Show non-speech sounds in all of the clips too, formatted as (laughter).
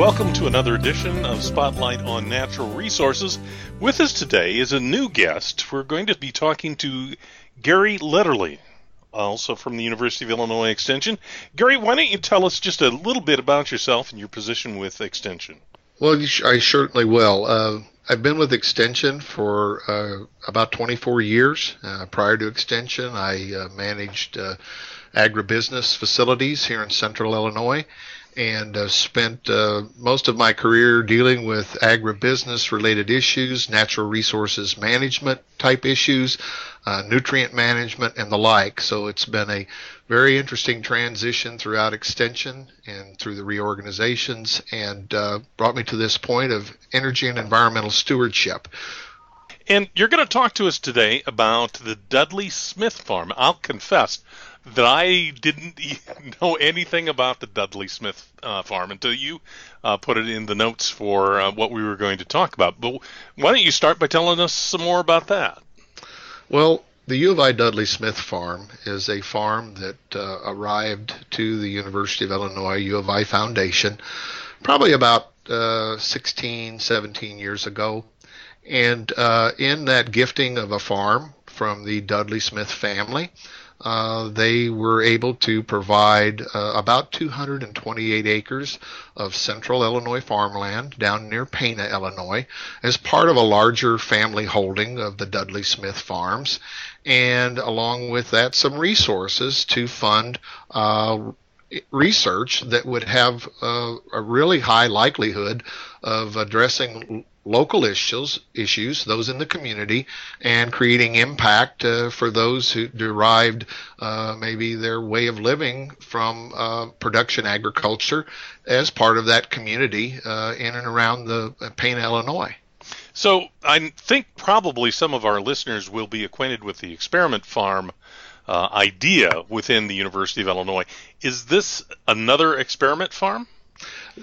Welcome to another edition of Spotlight on Natural Resources. With us today is a new guest. We're going to be talking to Gary Letterly, also from the University of Illinois Extension. Gary, why don't you tell us just a little bit about yourself and your position with Extension? Well, I certainly will. Uh, I've been with Extension for uh, about 24 years. Uh, prior to Extension, I uh, managed uh, agribusiness facilities here in central Illinois and uh, spent uh, most of my career dealing with agribusiness related issues, natural resources management type issues, uh, nutrient management, and the like. So it's been a very interesting transition throughout Extension and through the reorganizations, and uh, brought me to this point of energy and environmental stewardship. And you're going to talk to us today about the Dudley Smith Farm. I'll confess that I didn't (laughs) know anything about the Dudley Smith uh, farm until you uh, put it in the notes for uh, what we were going to talk about. But why don't you start by telling us some more about that? Well, the U of I Dudley Smith farm is a farm that uh, arrived to the University of Illinois U of I Foundation probably about uh, 16, 17 years ago. And uh, in that gifting of a farm from the Dudley Smith family, uh, they were able to provide uh, about 228 acres of central Illinois farmland down near Pana, Illinois, as part of a larger family holding of the Dudley Smith Farms, and along with that, some resources to fund uh, research that would have uh, a really high likelihood of addressing local issues, issues, those in the community, and creating impact uh, for those who derived uh, maybe their way of living from uh, production agriculture as part of that community uh, in and around the Pana, Illinois. So I think probably some of our listeners will be acquainted with the experiment farm uh, idea within the University of Illinois. Is this another experiment farm?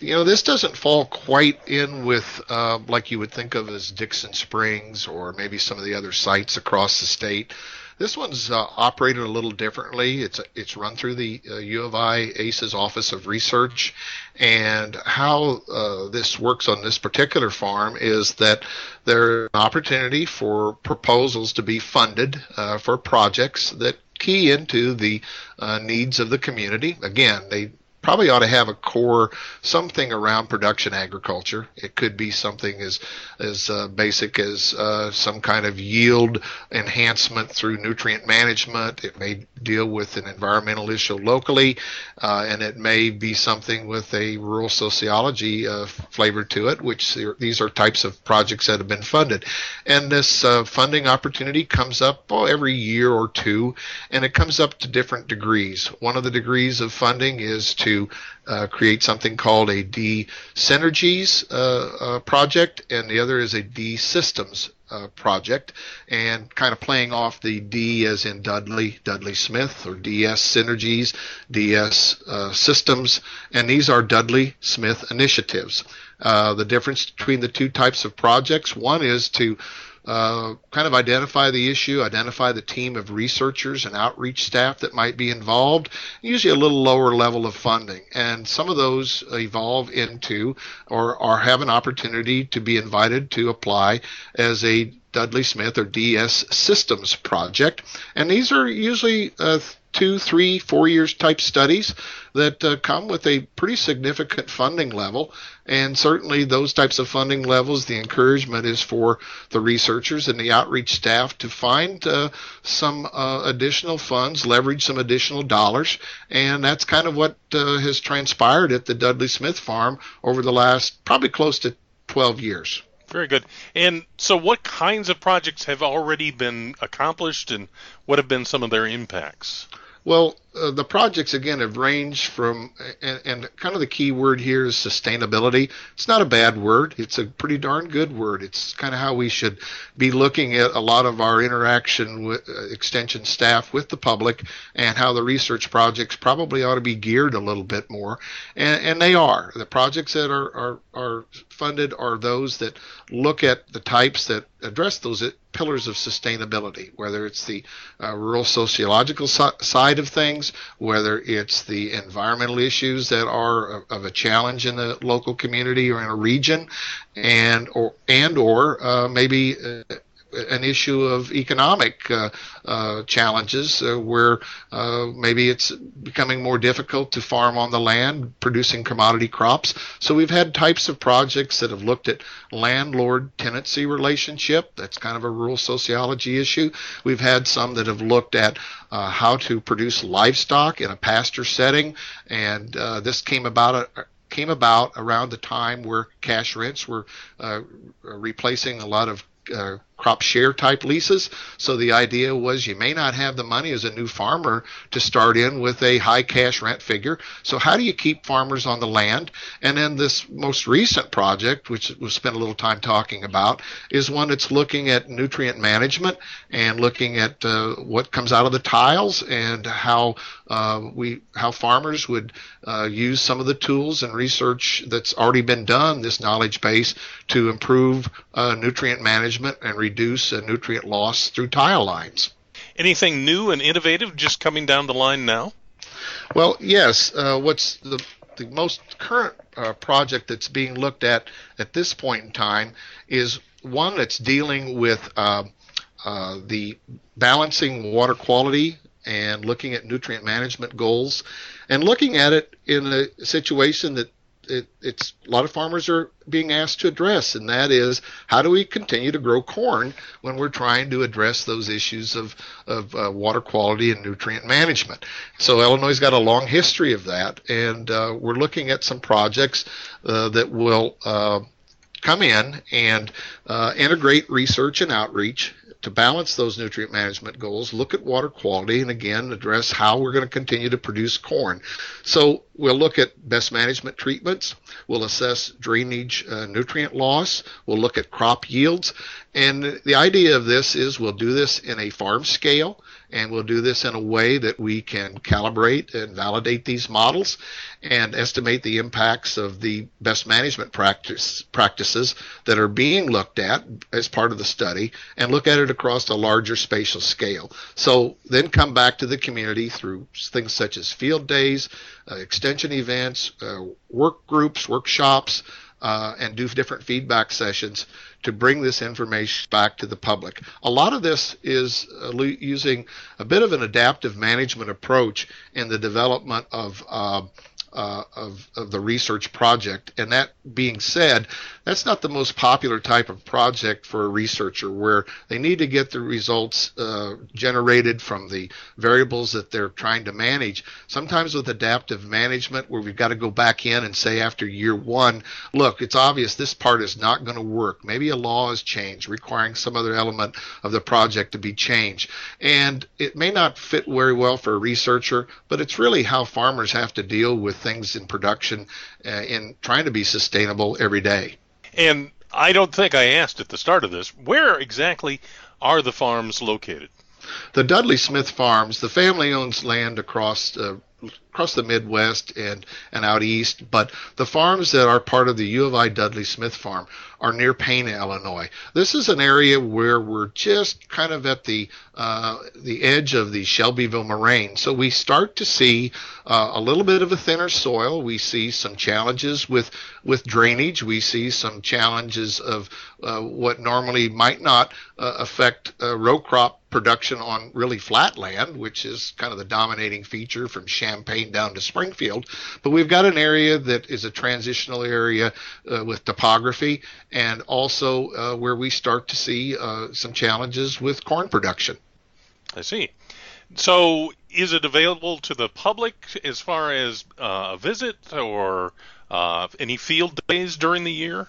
You know, this doesn't fall quite in with uh, like you would think of as Dixon Springs or maybe some of the other sites across the state. This one's uh, operated a little differently. It's it's run through the uh, U of I ACES Office of Research, and how uh, this works on this particular farm is that there's an opportunity for proposals to be funded uh, for projects that key into the uh, needs of the community. Again, they probably ought to have a core something around production agriculture. It could be something as as uh, basic as uh, some kind of yield enhancement through nutrient management. It may deal with an environmental issue locally, uh, and it may be something with a rural sociology uh, flavor to it. Which these are types of projects that have been funded, and this uh, funding opportunity comes up oh, every year or two, and it comes up to different degrees. One of the degrees of funding is to uh, create something called a D Synergies uh, uh, project, and the other is a D Systems uh, project, and kind of playing off the D as in Dudley, Dudley Smith, or DS Synergies, DS uh, Systems, and these are Dudley Smith initiatives. Uh, the difference between the two types of projects one is to uh, kind of identify the issue, identify the team of researchers and outreach staff that might be involved, usually a little lower level of funding. And some of those evolve into or, or have an opportunity to be invited to apply as a Dudley Smith or DS Systems project. And these are usually uh, two, three, four years type studies that uh, come with a pretty significant funding level. And certainly those types of funding levels, the encouragement is for the researchers and the outreach staff to find uh, some uh, additional funds, leverage some additional dollars. And that's kind of what uh, has transpired at the Dudley Smith farm over the last probably close to 12 years. Very good. And so, what kinds of projects have already been accomplished, and what have been some of their impacts? Well, uh, the projects again have ranged from, and, and, kind of the key word here is sustainability. It's not a bad word. It's a pretty darn good word. It's kind of how we should be looking at a lot of our interaction with uh, extension staff with the public and how the research projects probably ought to be geared a little bit more. And, and they are. The projects that are, are, are funded are those that look at the types that address those pillars of sustainability, whether it's the uh, rural sociological so- side of things whether it's the environmental issues that are of a challenge in the local community or in a region, and or and or uh, maybe uh, an issue of economic uh, uh, challenges uh, where uh, maybe it's becoming more difficult to farm on the land producing commodity crops. So we've had types of projects that have looked at landlord tenancy relationship. That's kind of a rural sociology issue. We've had some that have looked at uh, how to produce livestock in a pasture setting, and uh, this came about a, came about around the time where cash rents were replacing a lot of uh, crop share type leases. So the idea was you may not have the money as a new farmer to start in with a high cash rent figure. So how do you keep farmers on the land? And then this most recent project, which we'll spend a little time talking about, is one that's looking at nutrient management and looking at uh, what comes out of the tiles and how uh, we how farmers would uh, use some of the tools and research that's already been done, this knowledge base, to improve uh, nutrient management and reduce nutrient loss through tile lines. Anything new and innovative just coming down the line now? Well, yes. Uh, what's the the most current uh, project that's being looked at at this point in time is one that's dealing with uh, uh, the balancing water quality and looking at nutrient management goals and looking at it in a situation that it, it's a lot of farmers are being asked to address, and that is how do we continue to grow corn when we're trying to address those issues of of uh, water quality and nutrient management. So Illinois has got a long history of that, and uh, we're looking at some projects uh, that will uh, come in and uh, integrate research and outreach to balance those nutrient management goals, look at water quality, and again, address how we're going to continue to produce corn. So we'll look at best management treatments, we'll assess drainage uh, nutrient loss, we'll look at crop yields, and the idea of this is we'll do this in a farm scale and we'll do this in a way that we can calibrate and validate these models and estimate the impacts of the best management practice, practices that are being looked at as part of the study and look at it across a larger spatial scale. So then come back to the community through things such as field days, uh, extension events, uh, work groups, workshops, uh, and do different feedback sessions to bring this information back to the public. A lot of this is uh, using a bit of an adaptive management approach in the development of uh, uh, of, of the research project. And that being said, that's not the most popular type of project for a researcher where they need to get the results uh, generated from the variables that they're trying to manage. Sometimes with adaptive management, where we've got to go back in and say after year one, look, it's obvious this part is not going to work. Maybe a law has changed, requiring some other element of the project to be changed. And it may not fit very well for a researcher, but it's really how farmers have to deal with things in production uh, in trying to be sustainable every day. And I don't think I asked at the start of this, where exactly are the farms located? The Dudley Smith Farms, the family owns land across uh, across the Midwest and, and out east. But the farms that are part of the U of I Dudley Smith Farm are near Pana, Illinois. This is an area where we're just kind of at the uh, the edge of the Shelbyville moraine. So we start to see uh, a little bit of a thinner soil. We see some challenges with with drainage. We see some challenges of uh, what normally might not uh, affect uh, row crop production on really flat land, which is kind of the dominating feature from Champaign down to Springfield. But we've got an area that is a transitional area uh, with topography and also uh, where we start to see uh, some challenges with corn production. I see. So, is it available to the public as far as uh, a visit or uh, any field days during the year?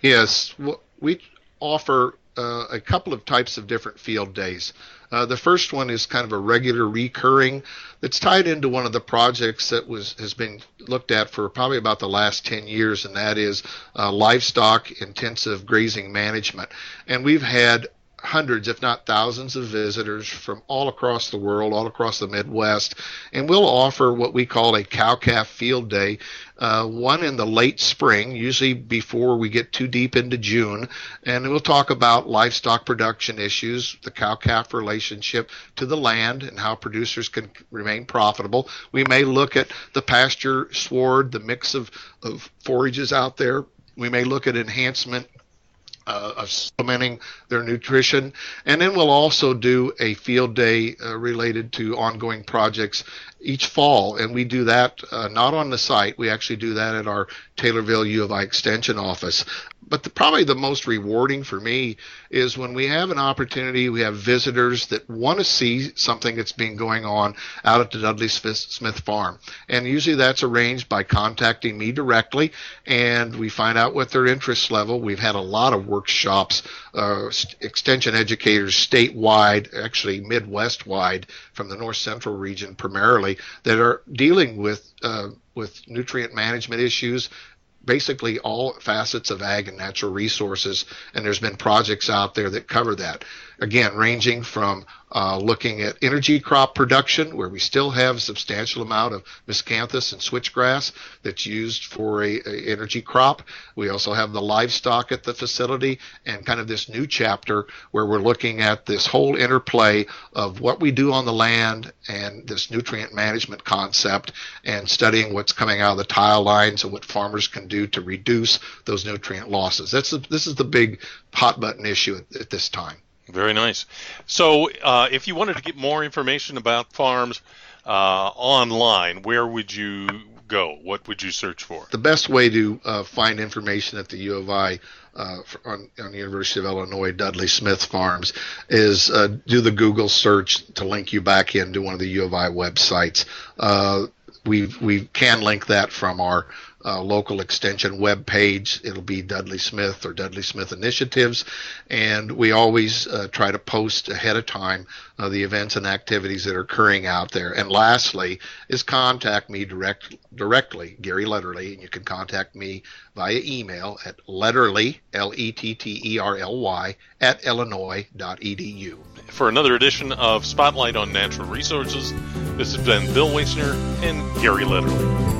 Yes, we offer uh, a couple of types of different field days. Uh, the first one is kind of a regular recurring that's tied into one of the projects that was has been looked at for probably about the last 10 years, and that is uh, livestock intensive grazing management. And we've had hundreds, if not thousands, of visitors from all across the world, all across the Midwest, and we'll offer what we call a cow calf field day. Uh, one in the late spring, usually before we get too deep into June, and we'll talk about livestock production issues, the cow calf relationship to the land, and how producers can remain profitable. We may look at the pasture sward, the mix of, of forages out there. We may look at enhancement uh, of supplementing their nutrition. And then we'll also do a field day uh, related to ongoing projects each fall. And we do that uh, not on the site, we actually do that at our Taylorville U of I Extension office but the, probably the most rewarding for me is when we have an opportunity, we have visitors that want to see something that's been going on out at the Dudley Smith farm. And usually that's arranged by contacting me directly and we find out what their interest level. We've had a lot of workshops, uh, extension educators statewide, actually Midwest wide from the North Central region primarily that are dealing with, uh, with nutrient management issues, basically all facets of ag and natural resources, and there's been projects out there that cover that. Again, ranging from uh, looking at energy crop production, where we still have a substantial amount of miscanthus and switchgrass that's used for a, a, energy crop. We also have the livestock at the facility, and kind of this new chapter where we're looking at this whole interplay of what we do on the land and this nutrient management concept, and studying what's coming out of the tile lines and what farmers can do to reduce those nutrient losses. That's this is the big hot button issue at, at this time. Very nice. So, uh, if you wanted to get more information about farms uh, online, where would you go? What would you search for? The best way to uh, find information at the U of I uh, on, on, the University of Illinois Dudley Smith Farms is uh, do the Google search to link you back into one of the U of I websites. Uh, we we can link that from our uh, local extension web page. It'll be Dudley Smith or Dudley Smith Initiatives, and we always uh, try to post ahead of time uh, the events and activities that are occurring out there. And lastly, is contact me direct directly, Gary Letterly, and you can contact me via email at letterly l e t t e r l y at illinois.edu. For another edition of Spotlight on Natural Resources, this has been Bill Wasner and Gary Letterly.